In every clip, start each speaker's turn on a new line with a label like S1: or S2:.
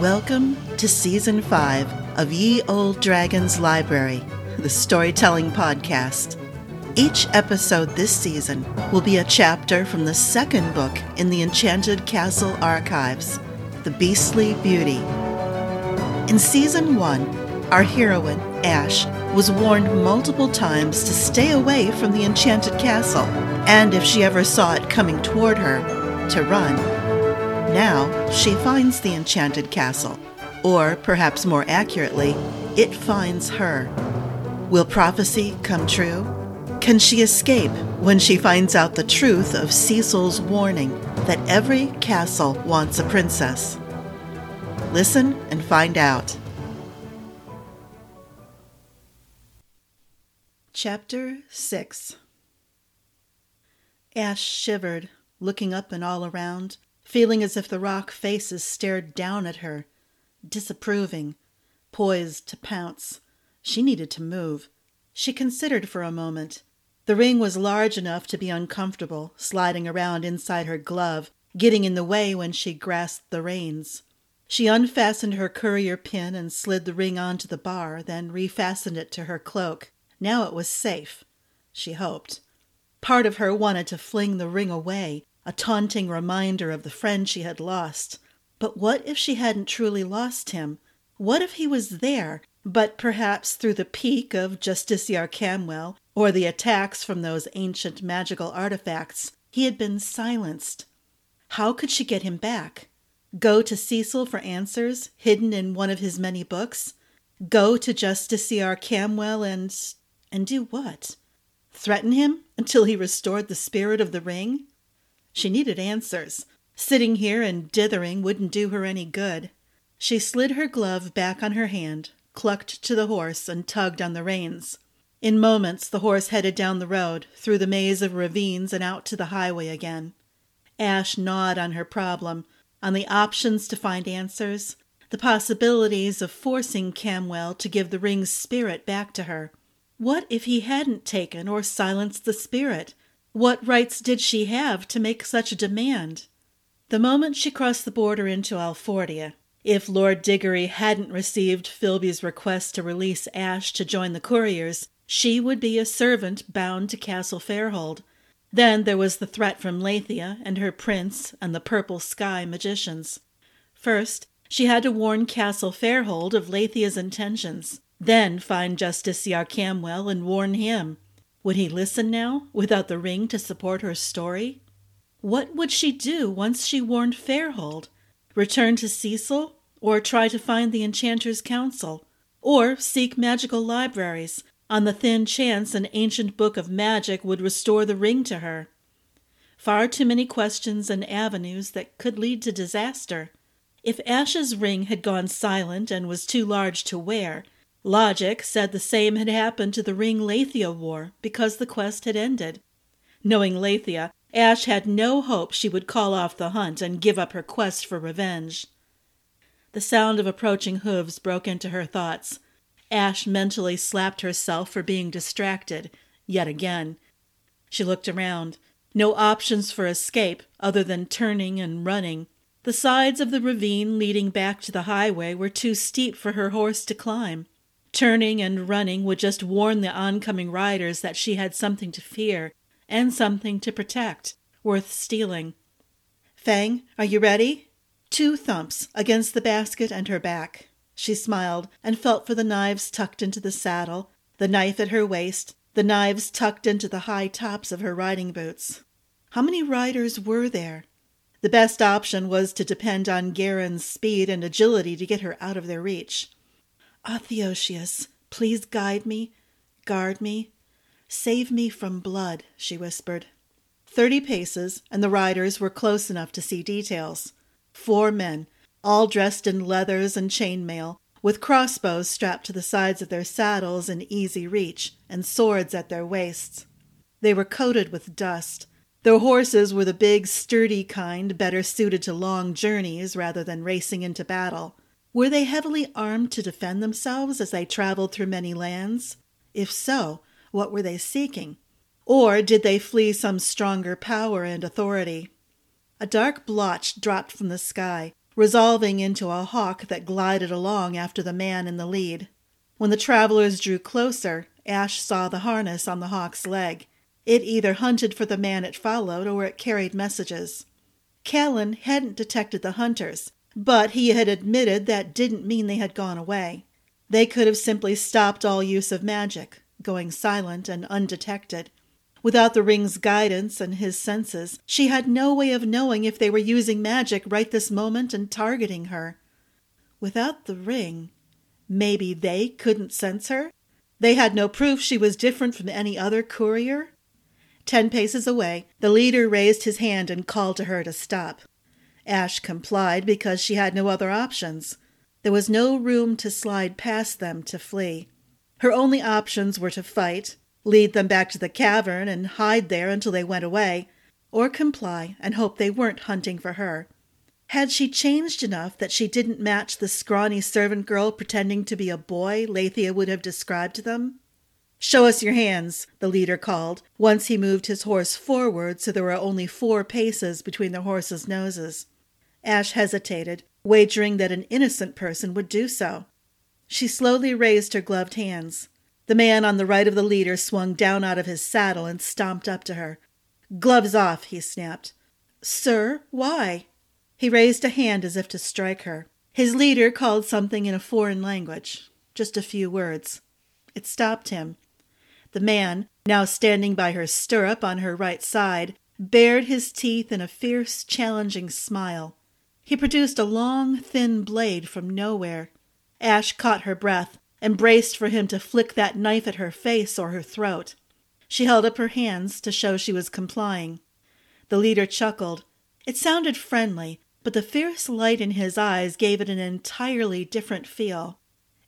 S1: Welcome to Season 5 of Ye Olde Dragon's Library, the storytelling podcast. Each episode this season will be a chapter from the second book in the Enchanted Castle archives, The Beastly Beauty. In Season 1, our heroine, Ash, was warned multiple times to stay away from the Enchanted Castle, and if she ever saw it coming toward her, to run. Now she finds the enchanted castle, or perhaps more accurately, it finds her. Will prophecy come true? Can she escape when she finds out the truth of Cecil's warning that every castle wants a princess? Listen and find out. Chapter 6 Ash shivered, looking up and all around feeling as if the rock faces stared down at her, disapproving, poised to pounce. She needed to move. She considered for a moment. The ring was large enough to be uncomfortable, sliding around inside her glove, getting in the way when she grasped the reins. She unfastened her courier pin and slid the ring onto the bar, then refastened it to her cloak. Now it was safe, she hoped. Part of her wanted to fling the ring away, a taunting reminder of the friend she had lost. But what if she hadn't truly lost him? What if he was there, but perhaps through the pique of Justiciar Camwell or the attacks from those ancient magical artifacts, he had been silenced? How could she get him back? Go to Cecil for answers hidden in one of his many books? Go to Justiciar Camwell and. and do what? Threaten him until he restored the spirit of the ring? She needed answers. Sitting here and dithering wouldn't do her any good. She slid her glove back on her hand, clucked to the horse, and tugged on the reins. In moments, the horse headed down the road, through the maze of ravines, and out to the highway again. Ash gnawed on her problem, on the options to find answers, the possibilities of forcing Camwell to give the ring's spirit back to her. What if he hadn't taken or silenced the spirit? What rights did she have to make such a demand? The moment she crossed the border into Alfordia, if Lord Diggory hadn't received Philby's request to release Ash to join the couriers, she would be a servant bound to Castle Fairhold. Then there was the threat from Leithia and her prince and the Purple Sky magicians. First, she had to warn Castle Fairhold of Leithia's intentions, then find Justiciar Camwell and warn him. Would he listen now, without the ring to support her story? What would she do once she warned Fairhold? Return to Cecil, or try to find the Enchanter's Council, or seek magical libraries, on the thin chance an ancient book of magic would restore the ring to her? Far too many questions and avenues that could lead to disaster. If Ash's ring had gone silent and was too large to wear, Logic said the same had happened to the ring Leithia wore because the quest had ended. Knowing Leithia, Ash had no hope she would call off the hunt and give up her quest for revenge. The sound of approaching hooves broke into her thoughts. Ash mentally slapped herself for being distracted, yet again. She looked around. No options for escape other than turning and running. The sides of the ravine leading back to the highway were too steep for her horse to climb. Turning and running would just warn the oncoming riders that she had something to fear and something to protect, worth stealing. Fang, are you ready? Two thumps against the basket and her back. She smiled and felt for the knives tucked into the saddle, the knife at her waist, the knives tucked into the high tops of her riding boots. How many riders were there? The best option was to depend on Garin's speed and agility to get her out of their reach. Ah, Theosius, please guide me, guard me, save me from blood, she whispered. Thirty paces, and the riders were close enough to see details. Four men, all dressed in leathers and chainmail, with crossbows strapped to the sides of their saddles in easy reach, and swords at their waists. They were coated with dust. Their horses were the big, sturdy kind, better suited to long journeys rather than racing into battle. Were they heavily armed to defend themselves as they traveled through many lands? If so, what were they seeking? Or did they flee some stronger power and authority? A dark blotch dropped from the sky, resolving into a hawk that glided along after the man in the lead. When the travelers drew closer, Ash saw the harness on the hawk's leg. It either hunted for the man it followed or it carried messages. Callan hadn't detected the hunters, but he had admitted that didn't mean they had gone away. They could have simply stopped all use of magic, going silent and undetected. Without the ring's guidance and his senses, she had no way of knowing if they were using magic right this moment and targeting her. Without the ring, maybe they couldn't sense her? They had no proof she was different from any other courier? Ten paces away, the leader raised his hand and called to her to stop. Ash complied because she had no other options. There was no room to slide past them to flee. Her only options were to fight, lead them back to the cavern and hide there until they went away, or comply and hope they weren't hunting for her. Had she changed enough that she didn't match the scrawny servant girl pretending to be a boy Leithia would have described to them? Show us your hands, the leader called, once he moved his horse forward so there were only four paces between the horses' noses. Ash hesitated, wagering that an innocent person would do so. She slowly raised her gloved hands. The man on the right of the leader swung down out of his saddle and stomped up to her. Gloves off, he snapped. Sir, why? He raised a hand as if to strike her. His leader called something in a foreign language, just a few words. It stopped him. The man, now standing by her stirrup on her right side, bared his teeth in a fierce, challenging smile. He produced a long, thin blade from nowhere. Ash caught her breath and braced for him to flick that knife at her face or her throat. She held up her hands to show she was complying. The leader chuckled. It sounded friendly, but the fierce light in his eyes gave it an entirely different feel.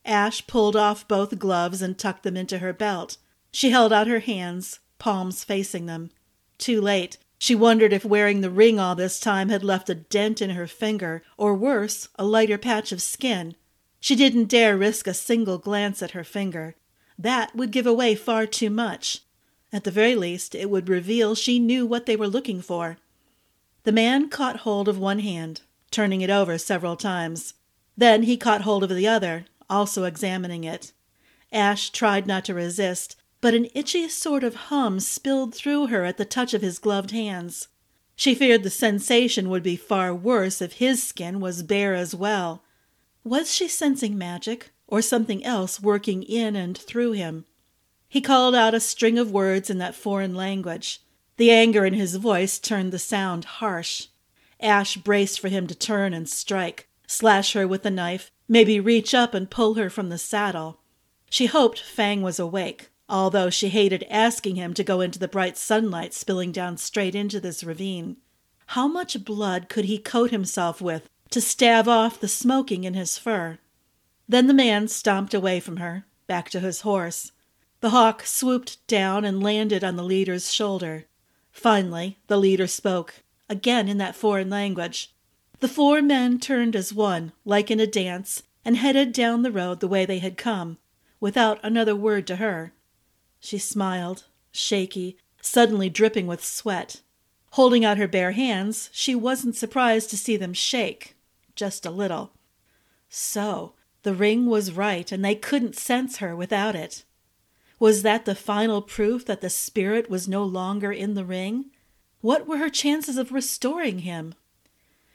S1: Ash pulled off both gloves and tucked them into her belt. She held out her hands, palms facing them. Too late. She wondered if wearing the ring all this time had left a dent in her finger, or worse, a lighter patch of skin. She didn't dare risk a single glance at her finger. That would give away far too much. At the very least, it would reveal she knew what they were looking for. The man caught hold of one hand, turning it over several times. Then he caught hold of the other, also examining it. Ash tried not to resist, but an itchy sort of hum spilled through her at the touch of his gloved hands. She feared the sensation would be far worse if his skin was bare as well. Was she sensing magic, or something else working in and through him? He called out a string of words in that foreign language. The anger in his voice turned the sound harsh. Ash braced for him to turn and strike, slash her with the knife, maybe reach up and pull her from the saddle. She hoped Fang was awake although she hated asking him to go into the bright sunlight spilling down straight into this ravine. How much blood could he coat himself with to stave off the smoking in his fur? Then the man stomped away from her, back to his horse. The hawk swooped down and landed on the leader's shoulder. Finally, the leader spoke, again in that foreign language. The four men turned as one, like in a dance, and headed down the road the way they had come, without another word to her. She smiled, shaky, suddenly dripping with sweat. Holding out her bare hands, she wasn't surprised to see them shake, just a little. So, the ring was right, and they couldn't sense her without it. Was that the final proof that the spirit was no longer in the ring? What were her chances of restoring him?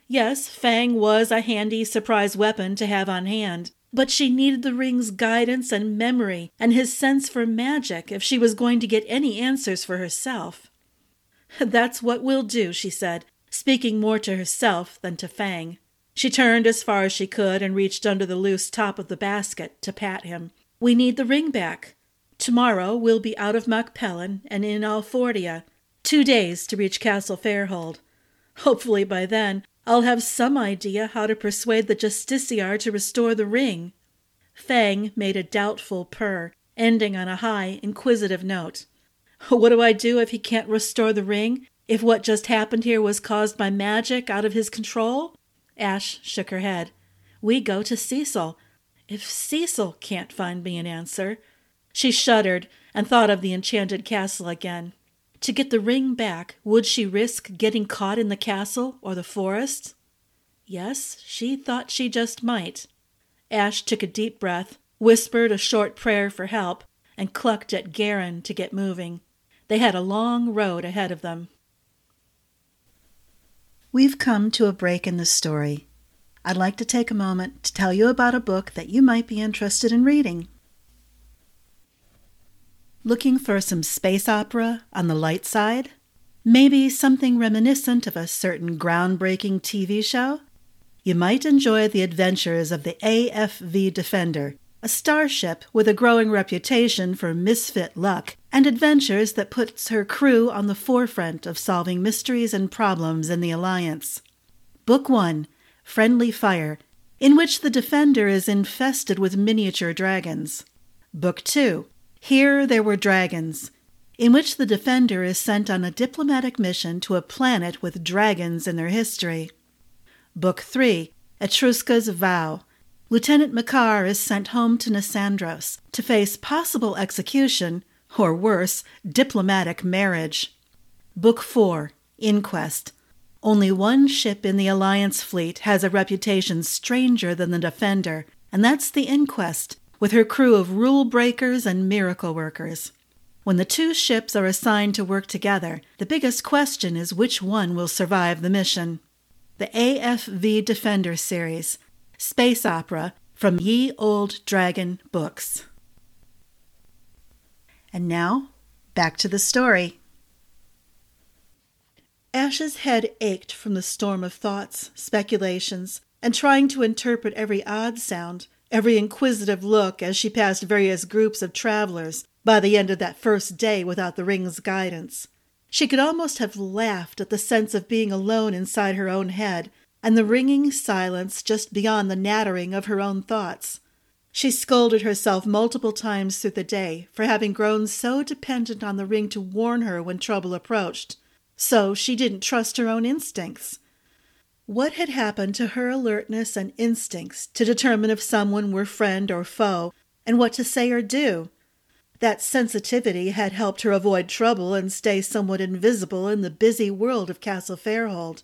S1: Yes, Fang was a handy surprise weapon to have on hand, but she needed the ring's guidance and memory and his sense for magic if she was going to get any answers for herself. That's what we'll do, she said, speaking more to herself than to Fang. She turned as far as she could and reached under the loose top of the basket to pat him. We need the ring back. Tomorrow we'll be out of Macpellan and in Alfordia. Two days to reach Castle Fairhold. Hopefully by then I'll have some idea how to persuade the justiciar to restore the ring. Fang made a doubtful purr, ending on a high, inquisitive note. What do I do if he can't restore the ring? If what just happened here was caused by magic out of his control? Ash shook her head. We go to Cecil. If Cecil can't find me an answer. She shuddered and thought of the enchanted castle again. To get the ring back, would she risk getting caught in the castle or the forest? Yes, she thought she just might. Ash took a deep breath, whispered a short prayer for help, and clucked at Garin to get moving. They had a long road ahead of them. We've come to a break in the story. I'd like to take a moment to tell you about a book that you might be interested in reading. Looking for some space opera on the light side? Maybe something reminiscent of a certain groundbreaking TV show? You might enjoy the adventures of the AFV Defender, a starship with a growing reputation for misfit luck and adventures that puts her crew on the forefront of solving mysteries and problems in the Alliance. Book 1 Friendly Fire, in which the Defender is infested with miniature dragons. Book 2 Here There Were Dragons, in which the Defender is sent on a diplomatic mission to a planet with dragons in their history. Book 3 Etrusca's Vow. Lieutenant Makar is sent home to Nasandros to face possible execution, or worse, diplomatic marriage. Book 4 Inquest. Only one ship in the Alliance fleet has a reputation stranger than the Defender, and that's the Inquest, with her crew of rule breakers and miracle workers. When the two ships are assigned to work together, the biggest question is which one will survive the mission the AFV Defender series, space opera from Ye Olde Dragon Books. And now, back to the story. Ash's head ached from the storm of thoughts, speculations, and trying to interpret every odd sound, every inquisitive look as she passed various groups of travelers by the end of that first day without the ring's guidance. She could almost have laughed at the sense of being alone inside her own head and the ringing silence just beyond the nattering of her own thoughts. She scolded herself multiple times through the day for having grown so dependent on the ring to warn her when trouble approached, so she didn't trust her own instincts. What had happened to her alertness and instincts to determine if someone were friend or foe, and what to say or do? That sensitivity had helped her avoid trouble and stay somewhat invisible in the busy world of Castle Fairhold.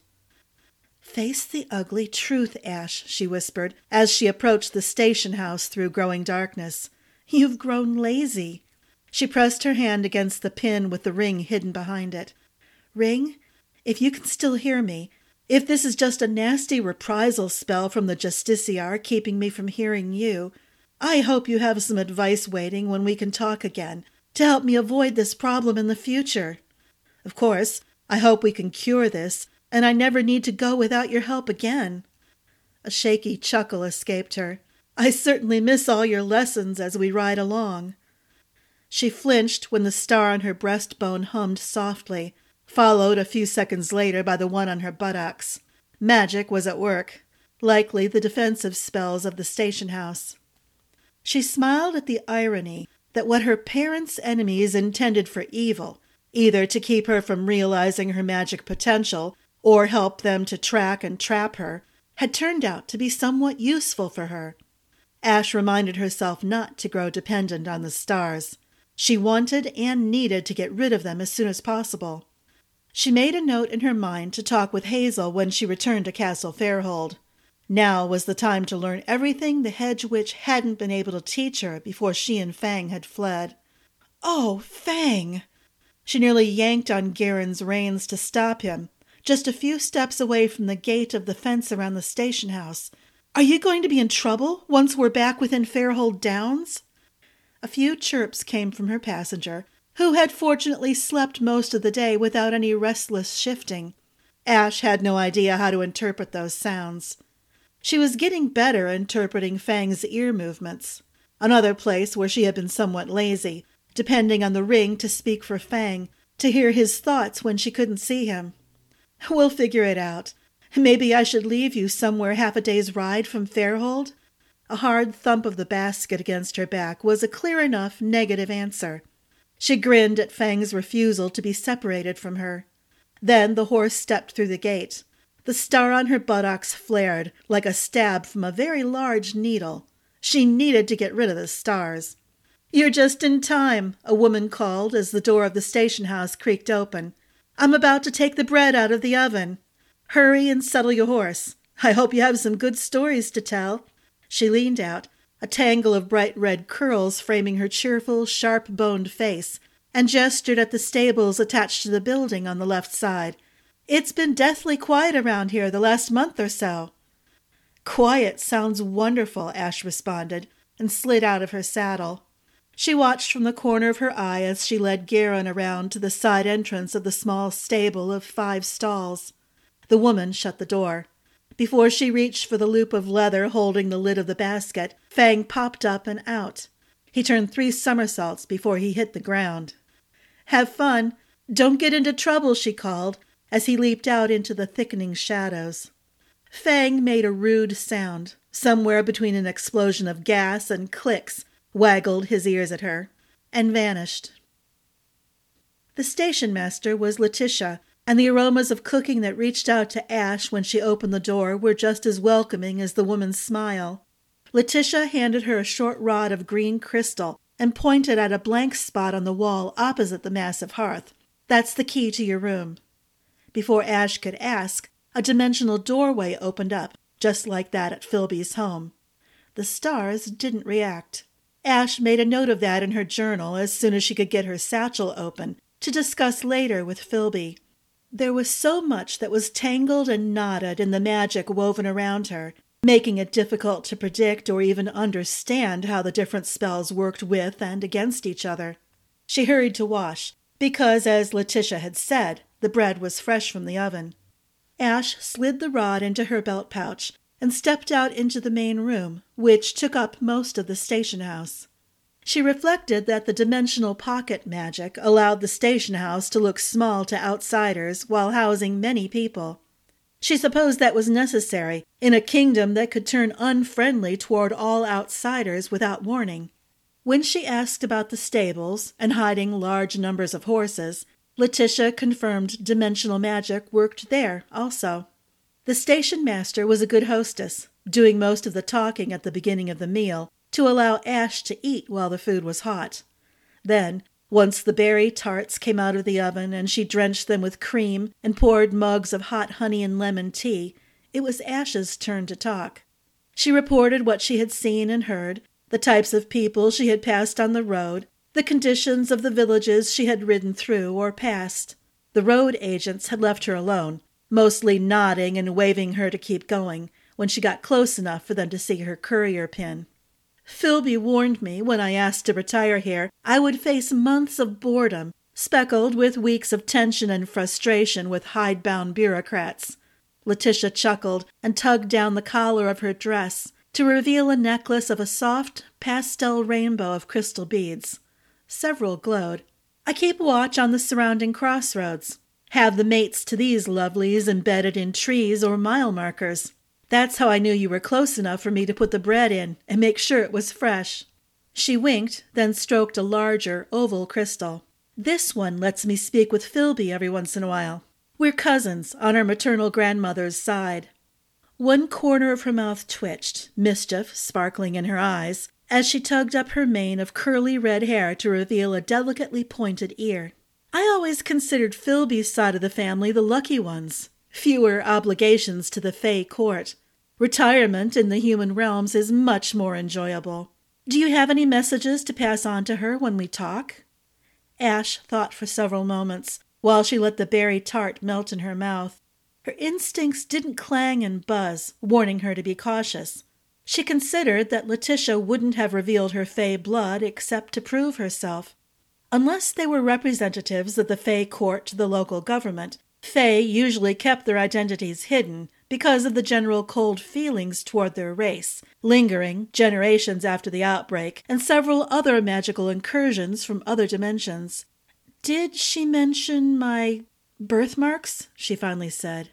S1: Face the ugly truth, Ash, she whispered, as she approached the station house through growing darkness. You've grown lazy. She pressed her hand against the pin with the ring hidden behind it. Ring, if you can still hear me, if this is just a nasty reprisal spell from the Justiciar keeping me from hearing you, I hope you have some advice waiting when we can talk again to help me avoid this problem in the future. Of course, I hope we can cure this, and I never need to go without your help again. A shaky chuckle escaped her. I certainly miss all your lessons as we ride along. She flinched when the star on her breastbone hummed softly, followed a few seconds later by the one on her buttocks. Magic was at work, likely the defensive spells of the station house. She smiled at the irony that what her parents' enemies intended for evil, either to keep her from realizing her magic potential or help them to track and trap her, had turned out to be somewhat useful for her. Ash reminded herself not to grow dependent on the stars. She wanted and needed to get rid of them as soon as possible. She made a note in her mind to talk with Hazel when she returned to Castle Fairhold. Now was the time to learn everything the hedge witch hadn't been able to teach her before she and Fang had fled. Oh, Fang! She nearly yanked on Garin's reins to stop him, just a few steps away from the gate of the fence around the station house. Are you going to be in trouble once we're back within Fairhold Downs? A few chirps came from her passenger, who had fortunately slept most of the day without any restless shifting. Ash had no idea how to interpret those sounds. She was getting better interpreting Fang's ear movements. Another place where she had been somewhat lazy, depending on the ring to speak for Fang, to hear his thoughts when she couldn't see him. We'll figure it out. Maybe I should leave you somewhere half a day's ride from Fairhold? A hard thump of the basket against her back was a clear enough negative answer. She grinned at Fang's refusal to be separated from her. Then the horse stepped through the gate. The star on her buttocks flared like a stab from a very large needle. She needed to get rid of the stars. You're just in time, a woman called as the door of the station house creaked open. I'm about to take the bread out of the oven. Hurry and settle your horse. I hope you have some good stories to tell. She leaned out, a tangle of bright red curls framing her cheerful, sharp boned face, and gestured at the stables attached to the building on the left side. It's been deathly quiet around here the last month or so. Quiet sounds wonderful, Ash responded, and slid out of her saddle. She watched from the corner of her eye as she led Garin around to the side entrance of the small stable of five stalls. The woman shut the door. Before she reached for the loop of leather holding the lid of the basket, Fang popped up and out. He turned three somersaults before he hit the ground. Have fun. Don't get into trouble, she called, as he leaped out into the thickening shadows. Fang made a rude sound, somewhere between an explosion of gas and clicks, waggled his ears at her, and vanished. The station master was Letitia, and the aromas of cooking that reached out to Ash when she opened the door were just as welcoming as the woman's smile. Letitia handed her a short rod of green crystal and pointed at a blank spot on the wall opposite the massive hearth. That's the key to your room. Before Ash could ask, a dimensional doorway opened up, just like that at Philby's home. The stars didn't react. Ash made a note of that in her journal as soon as she could get her satchel open to discuss later with Philby. There was so much that was tangled and knotted in the magic woven around her, making it difficult to predict or even understand how the different spells worked with and against each other. She hurried to wash, because, as Letitia had said, the bread was fresh from the oven. Ash slid the rod into her belt pouch and stepped out into the main room, which took up most of the station house. She reflected that the dimensional pocket magic allowed the station house to look small to outsiders while housing many people. She supposed that was necessary in a kingdom that could turn unfriendly toward all outsiders without warning. When she asked about the stables and hiding large numbers of horses, Letitia confirmed dimensional magic worked there also. The station master was a good hostess, doing most of the talking at the beginning of the meal to allow Ash to eat while the food was hot. Then, once the berry tarts came out of the oven and she drenched them with cream and poured mugs of hot honey and lemon tea, it was Ash's turn to talk. She reported what she had seen and heard, the types of people she had passed on the road, the conditions of the villages she had ridden through or passed. The road agents had left her alone, mostly nodding and waving her to keep going when she got close enough for them to see her courier pin. Philby warned me when I asked to retire here I would face months of boredom, speckled with weeks of tension and frustration with hidebound bureaucrats. Letitia chuckled and tugged down the collar of her dress, to reveal a necklace of a soft pastel rainbow of crystal beads. Several glowed. I keep watch on the surrounding crossroads. Have the mates to these lovelies embedded in trees or mile markers. That's how I knew you were close enough for me to put the bread in and make sure it was fresh. She winked, then stroked a larger, oval crystal. This one lets me speak with Philby every once in a while. We're cousins on our maternal grandmother's side. One corner of her mouth twitched, mischief sparkling in her eyes, as she tugged up her mane of curly red hair to reveal a delicately pointed ear. I always considered Philby's side of the family the lucky ones. Fewer obligations to the Fey court. Retirement in the human realms is much more enjoyable. Do you have any messages to pass on to her when we talk? Ash thought for several moments, while she let the berry tart melt in her mouth. Her instincts didn't clang and buzz, warning her to be cautious. She considered that Letitia wouldn't have revealed her Fey blood except to prove herself. Unless they were representatives of the Fey court to the local government, Fey usually kept their identities hidden because of the general cold feelings toward their race, lingering generations after the outbreak, and several other magical incursions from other dimensions. Did she mention my Birthmarks, she finally said.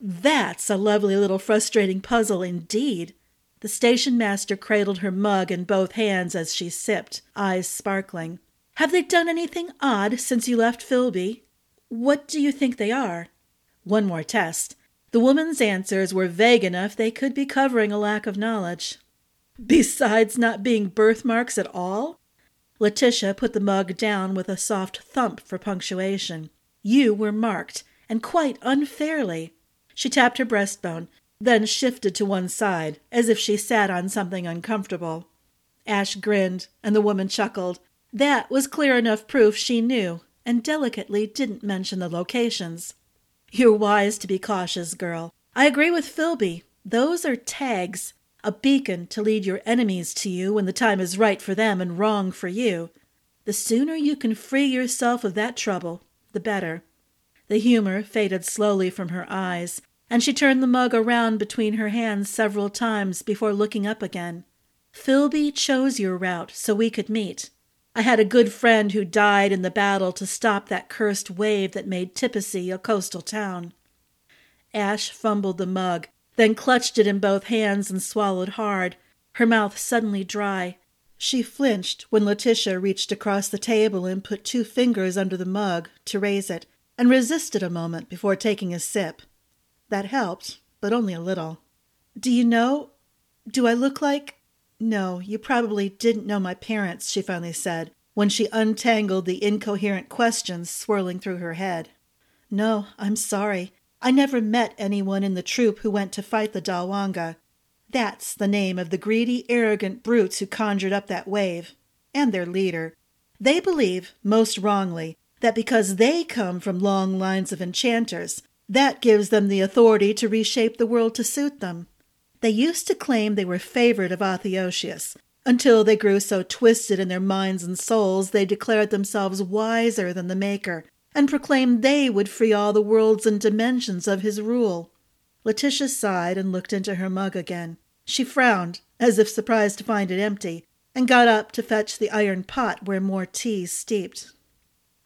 S1: That's a lovely little frustrating puzzle indeed. The station master cradled her mug in both hands as she sipped, eyes sparkling. Have they done anything odd since you left Philby? What do you think they are? One more test. The woman's answers were vague enough they could be covering a lack of knowledge. Besides not being birthmarks at all? Letitia put the mug down with a soft thump for punctuation. You were marked, and quite unfairly. She tapped her breastbone. then shifted to one side, as if she sat on something uncomfortable. Ash grinned, and the woman chuckled. That was clear enough proof she knew, and delicately didn't mention the locations. You're wise to be cautious, girl. I agree with Philby. Those are tags, a beacon to lead your enemies to you when the time is right for them and wrong for you. The sooner you can free yourself of that trouble, the better. The humor faded slowly from her eyes, and she turned the mug around between her hands several times before looking up again. Philby chose your route so we could meet. I had a good friend who died in the battle to stop that cursed wave that made Tippasy a coastal town. Ash fumbled the mug, then clutched it in both hands and swallowed hard, her mouth suddenly dry. She flinched when Letitia reached across the table and put two fingers under the mug to raise it, and resisted a moment before taking a sip. That helped, but only a little. Do you know? Do I look like? No, you probably didn't know my parents, she finally said, when she untangled the incoherent questions swirling through her head. No, I'm sorry. I never met anyone in the troop who went to fight the Dalwanga. That's the name of the greedy, arrogant brutes who conjured up that wave, and their leader. They believe, most wrongly, that because they come from long lines of enchanters, that gives them the authority to reshape the world to suit them. They used to claim they were favored of Athiotius, until they grew so twisted in their minds and souls they declared themselves wiser than the Maker, and proclaimed they would free all the worlds and dimensions of his rule. Letitia sighed and looked into her mug again. She frowned, as if surprised to find it empty, and got up to fetch the iron pot where more tea steeped.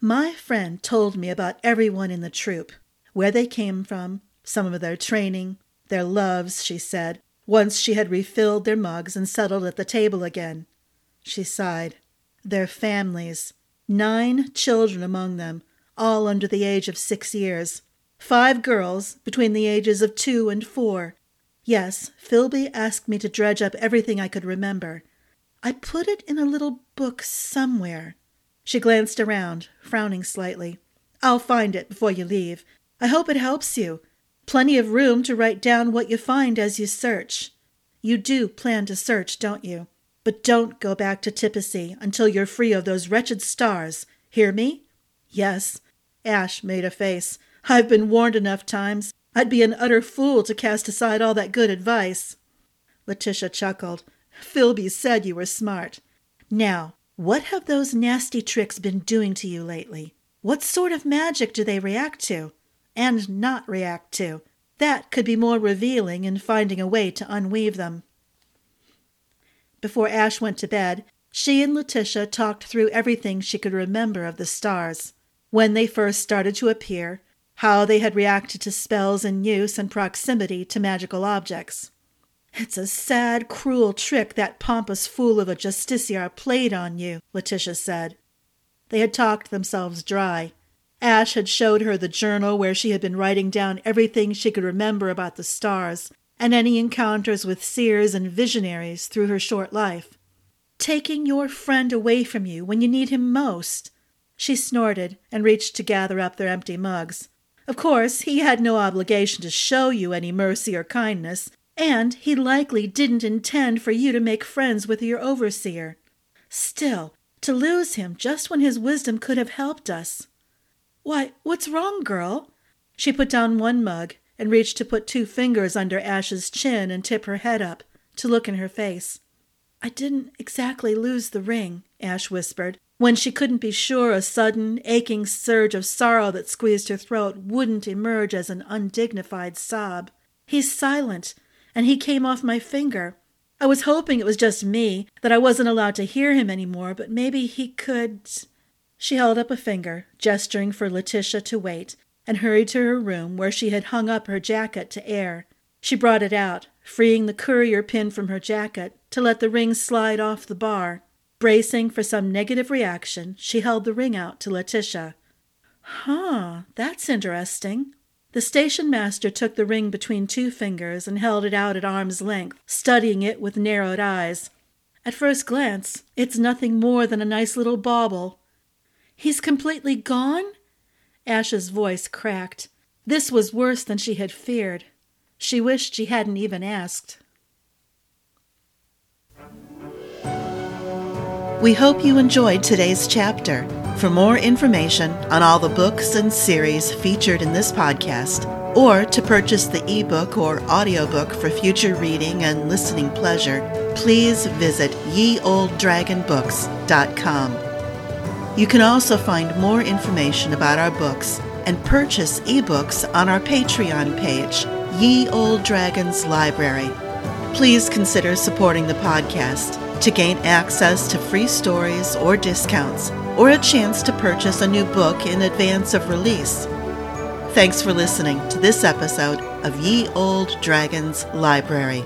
S1: My friend told me about everyone in the troop where they came from, some of their training, their loves, she said, once she had refilled their mugs and settled at the table again. She sighed. Their families, nine children among them, all under the age of six years, five girls between the ages of two and four. Yes, Philby asked me to dredge up everything I could remember. I put it in a little book somewhere. She glanced around, frowning slightly. I'll find it before you leave. I hope it helps you. Plenty of room to write down what you find as you search. You do plan to search, don't you? But don't go back to Tippasy until you're free of those wretched stars. Hear me? Yes. Ash made a face. I've been warned enough times. I'd be an utter fool to cast aside all that good advice. Letitia chuckled. Philby said you were smart. Now, what have those nasty tricks been doing to you lately? What sort of magic do they react to? And not react to. That could be more revealing in finding a way to unweave them. Before Ash went to bed, she and Letitia talked through everything she could remember of the stars. When they first started to appear, how they had reacted to spells in use and proximity to magical objects. It's a sad, cruel trick that pompous fool of a justiciar played on you, Letitia said. They had talked themselves dry, Ash had showed her the journal where she had been writing down everything she could remember about the stars and any encounters with seers and visionaries through her short life. Taking your friend away from you when you need him most. She snorted and reached to gather up their empty mugs. Of course, he had no obligation to show you any mercy or kindness, and he likely didn't intend for you to make friends with your overseer. Still, to lose him just when his wisdom could have helped us. Why, what's wrong, girl? She put down one mug and reached to put two fingers under Ash's chin and tip her head up to look in her face. I didn't exactly lose the ring, Ash whispered, when she couldn't be sure a sudden, aching surge of sorrow that squeezed her throat wouldn't emerge as an undignified sob. He's silent, and he came off my finger. I was hoping it was just me, that I wasn't allowed to hear him any more, but maybe he could. She held up a finger, gesturing for Letitia to wait, and hurried to her room where she had hung up her jacket to air. She brought it out, freeing the courier pin from her jacket to let the ring slide off the bar. Bracing for some negative reaction, she held the ring out to Letitia. Huh, that's interesting. The station master took the ring between two fingers and held it out at arm's length, studying it with narrowed eyes. At first glance, it's nothing more than a nice little bauble, He's completely gone? Ash's voice cracked. This was worse than she had feared. She wished she hadn't even asked. We hope you enjoyed today's chapter. For more information on all the books and series featured in this podcast, or to purchase the ebook or audiobook for future reading and listening pleasure, please visit yeoldedragonbooks.com. You can also find more information about our books and purchase ebooks on our Patreon page, Ye Olde Dragon's Library. Please consider supporting the podcast to gain access to free stories or discounts, or a chance to purchase a new book in advance of release. Thanks for listening to this episode of Ye Olde Dragon's Library.